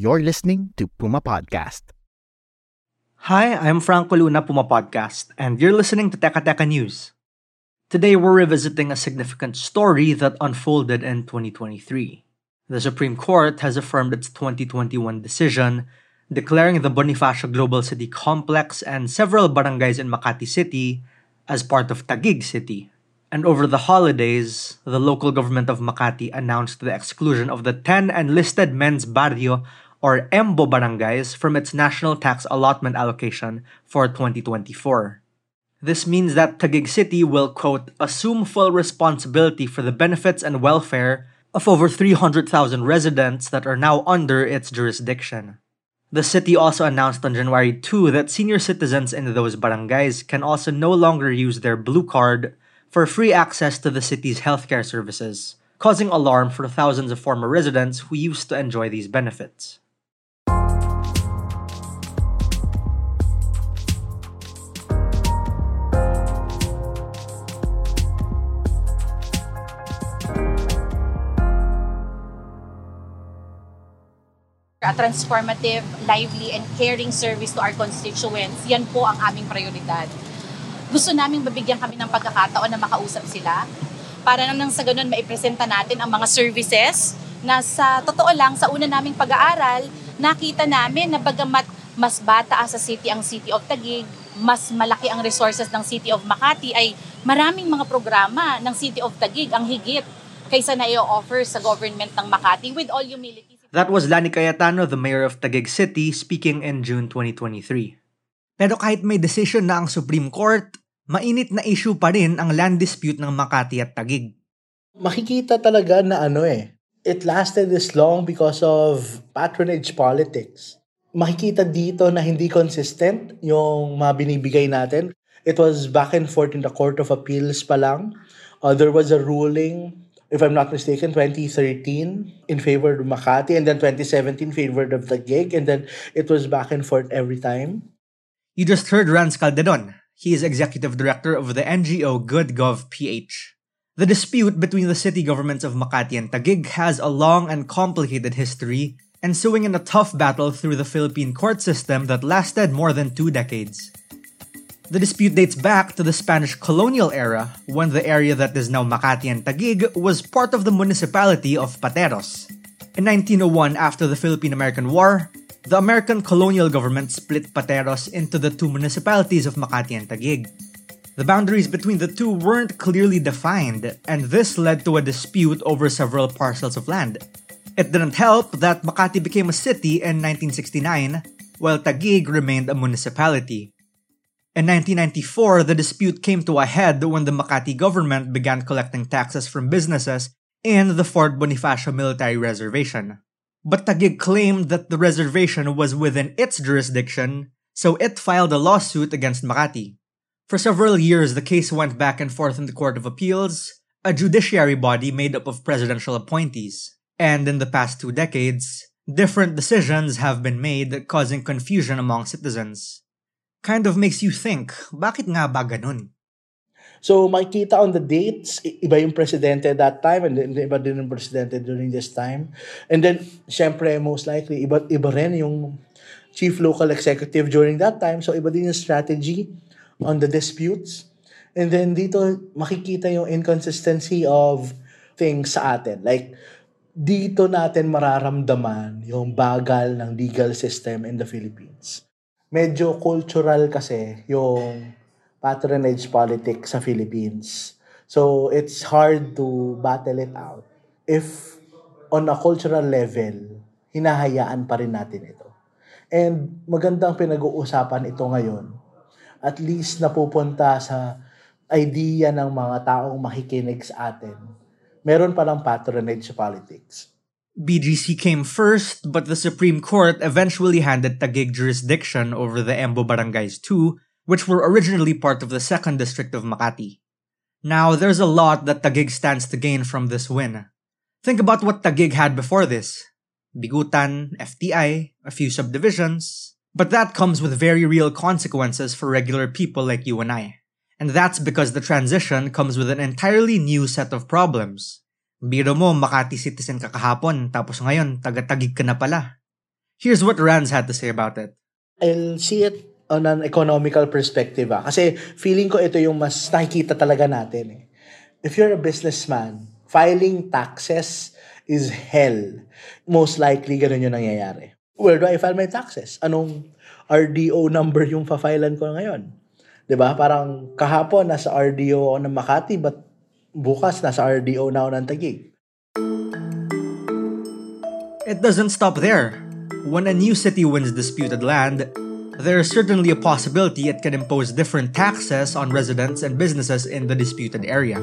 You're listening to Puma Podcast. Hi, I'm Franco Luna, Puma Podcast, and you're listening to Teka Teka News. Today we're revisiting a significant story that unfolded in 2023. The Supreme Court has affirmed its 2021 decision declaring the Bonifacio Global City Complex and several barangays in Makati City as part of Taguig City. And over the holidays, the local government of Makati announced the exclusion of the 10 enlisted men's barrio or EMBO barangays from its national tax allotment allocation for 2024. This means that Taguig City will, quote, assume full responsibility for the benefits and welfare of over 300,000 residents that are now under its jurisdiction. The city also announced on January 2 that senior citizens in those barangays can also no longer use their blue card for free access to the city's healthcare services, causing alarm for thousands of former residents who used to enjoy these benefits. A transformative, lively, and caring service to our constituents, yan po ang aming prioridad. Gusto namin mabigyan kami ng pagkakataon na makausap sila para nang sa ganun maipresenta natin ang mga services na sa totoo lang, sa una naming pag-aaral, nakita namin na bagamat mas bata sa city ang City of Taguig, mas malaki ang resources ng City of Makati ay maraming mga programa ng City of Taguig ang higit kaysa na i-offer sa government ng Makati with all humility. That was Lani Cayetano, the mayor of Taguig City, speaking in June 2023. Pero kahit may decision na ang Supreme Court, mainit na issue pa rin ang land dispute ng Makati at Taguig. Makikita talaga na ano eh, it lasted this long because of patronage politics. Makikita dito na hindi consistent yung mga binibigay natin. It was back and forth in the Court of Appeals pa lang. Uh, there was a ruling if I'm not mistaken, 2013 in favor of Makati, and then 2017 favored of the gig, and then it was back and forth every time. You just heard Rans Calderon. He is executive director of the NGO GoodGov PH. The dispute between the city governments of Makati and Taguig has a long and complicated history, ensuing in a tough battle through the Philippine court system that lasted more than two decades. The dispute dates back to the Spanish colonial era when the area that is now Makati and Taguig was part of the municipality of Pateros. In 1901, after the Philippine American War, the American colonial government split Pateros into the two municipalities of Makati and Taguig. The boundaries between the two weren't clearly defined, and this led to a dispute over several parcels of land. It didn't help that Makati became a city in 1969, while Taguig remained a municipality. In 1994, the dispute came to a head when the Makati government began collecting taxes from businesses in the Fort Bonifacio Military Reservation. But Taguig claimed that the reservation was within its jurisdiction, so it filed a lawsuit against Makati. For several years, the case went back and forth in the Court of Appeals, a judiciary body made up of presidential appointees. And in the past two decades, different decisions have been made causing confusion among citizens. Kind of makes you think, bakit nga ba ganun? So makikita on the dates, iba yung presidente that time and then iba din yung presidente during this time. And then, syempre, most likely, iba, iba rin yung chief local executive during that time. So iba din yung strategy on the disputes. And then dito, makikita yung inconsistency of things sa atin. Like, dito natin mararamdaman yung bagal ng legal system in the Philippines medyo cultural kasi yung patronage politics sa Philippines. So, it's hard to battle it out if on a cultural level, hinahayaan pa rin natin ito. And magandang pinag-uusapan ito ngayon. At least napupunta sa idea ng mga taong makikinig sa atin. Meron pa ng patronage politics. BGC came first, but the Supreme Court eventually handed Taguig jurisdiction over the Embo barangays too, which were originally part of the 2nd District of Makati. Now, there's a lot that Taguig stands to gain from this win. Think about what Taguig had before this. Bigutan, FTI, a few subdivisions. But that comes with very real consequences for regular people like you and I. And that's because the transition comes with an entirely new set of problems. Biro mo, Makati citizen ka kahapon, tapos ngayon, taga-tagig ka na pala. Here's what Rands had to say about it. I'll see it on an economical perspective. Ah. Kasi feeling ko ito yung mas nakikita talaga natin. Eh. If you're a businessman, filing taxes is hell. Most likely, ganun yung nangyayari. Where do I file my taxes? Anong RDO number yung fa-filean ko ngayon? 'Di ba? Parang kahapon nasa RDO ako ng Makati but bukas nasa RDO na ako ng Taguig. It doesn't stop there. When a new city wins disputed land, there is certainly a possibility it can impose different taxes on residents and businesses in the disputed area.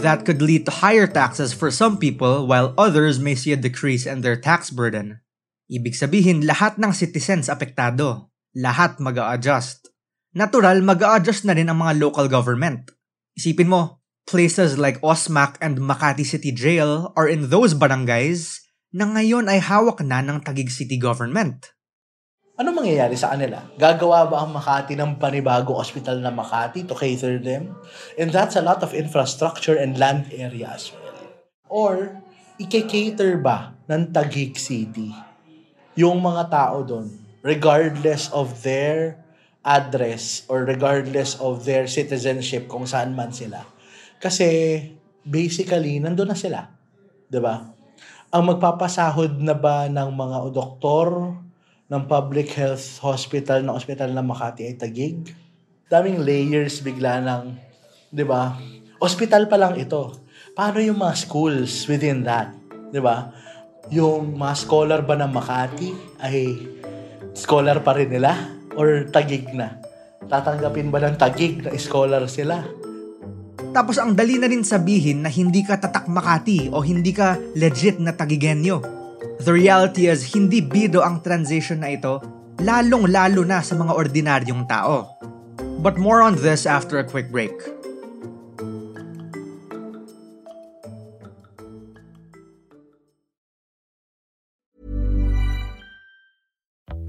That could lead to higher taxes for some people while others may see a decrease in their tax burden. Ibig sabihin, lahat ng citizens apektado. Lahat mag adjust Natural, mag adjust na rin ang mga local government. Isipin mo, places like Osmac and Makati City Jail are in those barangays na ngayon ay hawak na ng Tagig City Government. Ano mangyayari sa kanila? Gagawa ba ang Makati ng panibagong ospital na Makati to cater them? And that's a lot of infrastructure and land area as. Or, ike-cater ba ng Tagig City yung mga tao doon regardless of their address or regardless of their citizenship kung saan man sila. Kasi basically, nandun na sila. 'Di ba? Ang magpapasahod na ba ng mga doktor ng public health hospital ng ospital ng Makati ay tagig? Daming layers bigla ng, 'di ba? Hospital pa lang ito. Paano yung mga schools within that? 'Di ba? Yung mga scholar ba ng Makati ay scholar pa rin nila or tagig na? Tatanggapin ba ng tagig na scholar sila? Tapos ang dali na rin sabihin na hindi ka tatak Makati o hindi ka legit na tagigenyo. The reality is, hindi bido ang transition na ito, lalong-lalo na sa mga ordinaryong tao. But more on this after a quick break.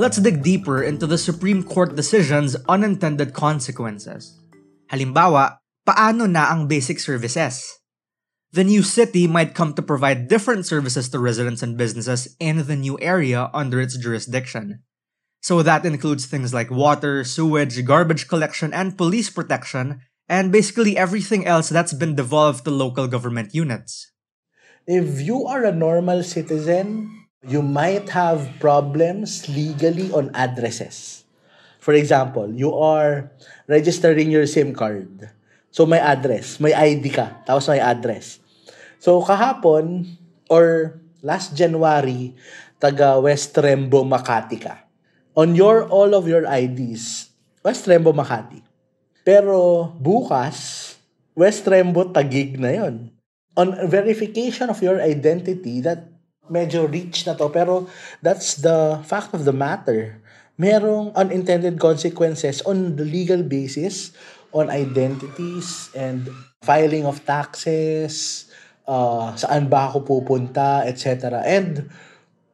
Let's dig deeper into the Supreme Court decision's unintended consequences. Halimbawa, paano na ang basic services? The new city might come to provide different services to residents and businesses in the new area under its jurisdiction. So that includes things like water, sewage, garbage collection, and police protection, and basically everything else that's been devolved to local government units. If you are a normal citizen, you might have problems legally on addresses. For example, you are registering your SIM card. So may address, may ID ka, tapos may address. So kahapon or last January, taga West Rembo, Makati ka. On your all of your IDs, West Rembo, Makati. Pero bukas, West Rembo, Tagig na yon. On verification of your identity, that medyo rich na to, pero that's the fact of the matter. Merong unintended consequences on the legal basis on identities and filing of taxes, uh, saan ba ako pupunta, etc. And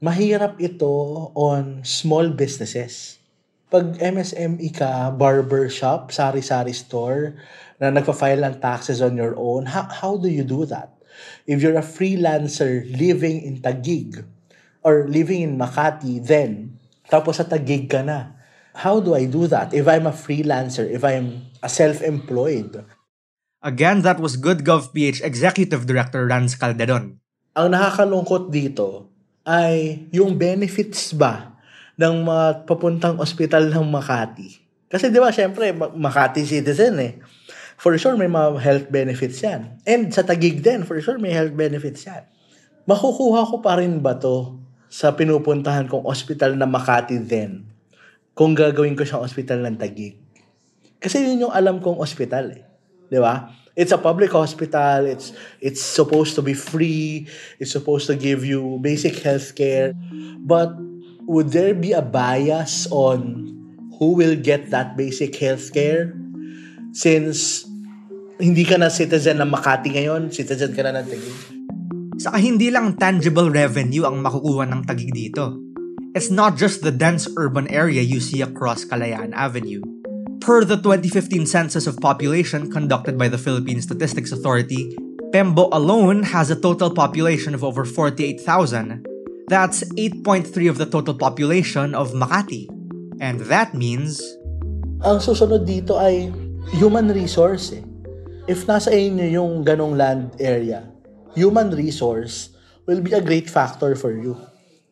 mahirap ito on small businesses. Pag MSME ka, barber shop, sari-sari store, na nagpa-file ng taxes on your own, how, how do you do that? If you're a freelancer living in Taguig or living in Makati, then, tapos sa Taguig ka na, how do I do that if I'm a freelancer, if I'm a self-employed? Again, that was GoodGov PH Executive Director Rans Calderon. Ang nakakalungkot dito ay yung benefits ba ng mga papuntang ospital ng Makati. Kasi di ba, syempre, Makati citizen eh. For sure, may mga health benefits yan. And sa Tagig din, for sure, may health benefits yan. Makukuha ko pa rin ba to sa pinupuntahan kong ospital na Makati din kung gagawin ko siyang ospital ng Tagig? Kasi yun yung alam kong ospital eh. Di ba? It's a public hospital. It's it's supposed to be free. It's supposed to give you basic health care. But would there be a bias on who will get that basic healthcare since hindi ka na citizen ng Makati ngayon, citizen ka na ng Taguig? Saka hindi lang tangible revenue ang makukuha ng Tagig dito. It's not just the dense urban area you see across Kalayaan Avenue. Per the 2015 census of population conducted by the Philippine Statistics Authority, Pembo alone has a total population of over 48,000 That's 8.3 of the total population of Makati. And that means... Ang susunod dito ay human resource eh. If nasa inyo yung ganong land area, human resource will be a great factor for you.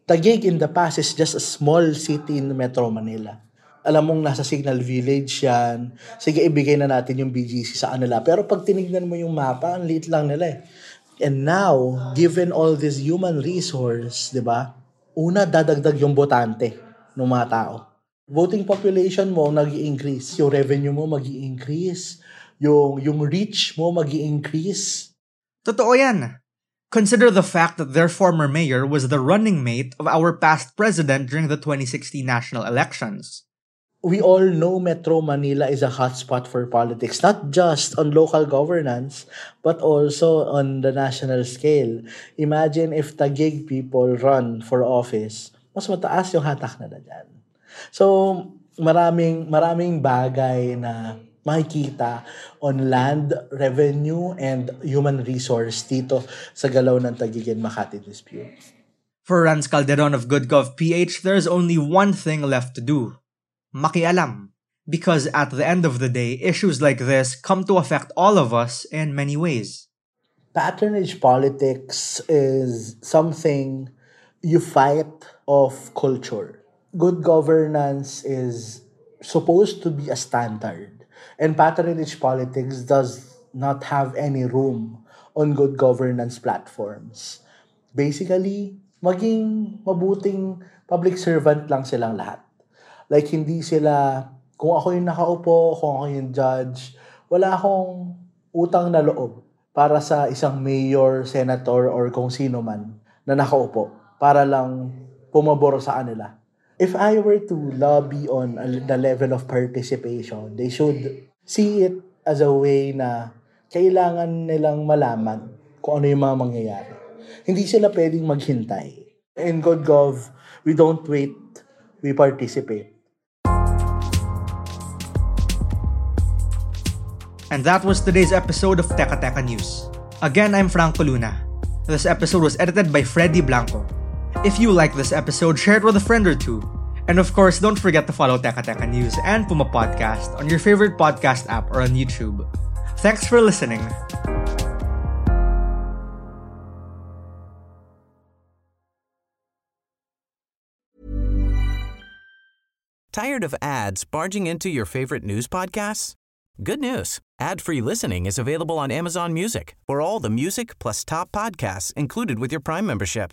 Taguig in the past is just a small city in Metro Manila. Alam mong nasa Signal Village yan. Sige, ibigay na natin yung BGC sa kanila. Pero pag tinignan mo yung mapa, ang liit lang nila eh. And now, given all this human resource, di ba? Una, dadagdag yung botante ng mga tao. Voting population mo nag increase yung revenue mo mag increase yung, yung reach mo mag increase Totoo yan. Consider the fact that their former mayor was the running mate of our past president during the 2016 national elections we all know Metro Manila is a hotspot for politics, not just on local governance, but also on the national scale. Imagine if Taguig people run for office, mas mataas yung hatak na dyan. So, maraming, maraming bagay na makikita on land revenue and human resource dito sa galaw ng Taguig and Makati dispute. For Rans Calderon of GoodGov PH, there's only one thing left to do makialam. Because at the end of the day, issues like this come to affect all of us in many ways. Patronage politics is something you fight of culture. Good governance is supposed to be a standard. And patronage politics does not have any room on good governance platforms. Basically, maging mabuting public servant lang silang lahat. Like, hindi sila, kung ako yung nakaupo, kung ako yung judge, wala akong utang na loob para sa isang mayor, senator, or kung sino man na nakaupo para lang pumabor sa kanila. If I were to lobby on the level of participation, they should see it as a way na kailangan nilang malaman kung ano yung mga mangyayari. Hindi sila pwedeng maghintay. In GodGov, we don't wait, we participate. And that was today's episode of Teka Teka News. Again, I'm Franco Luna. This episode was edited by Freddy Blanco. If you like this episode, share it with a friend or two. And of course, don't forget to follow Teka Teka News and Puma Podcast on your favorite podcast app or on YouTube. Thanks for listening. Tired of ads barging into your favorite news podcasts? Good news. Ad-free listening is available on Amazon Music for all the music plus top podcasts included with your Prime membership.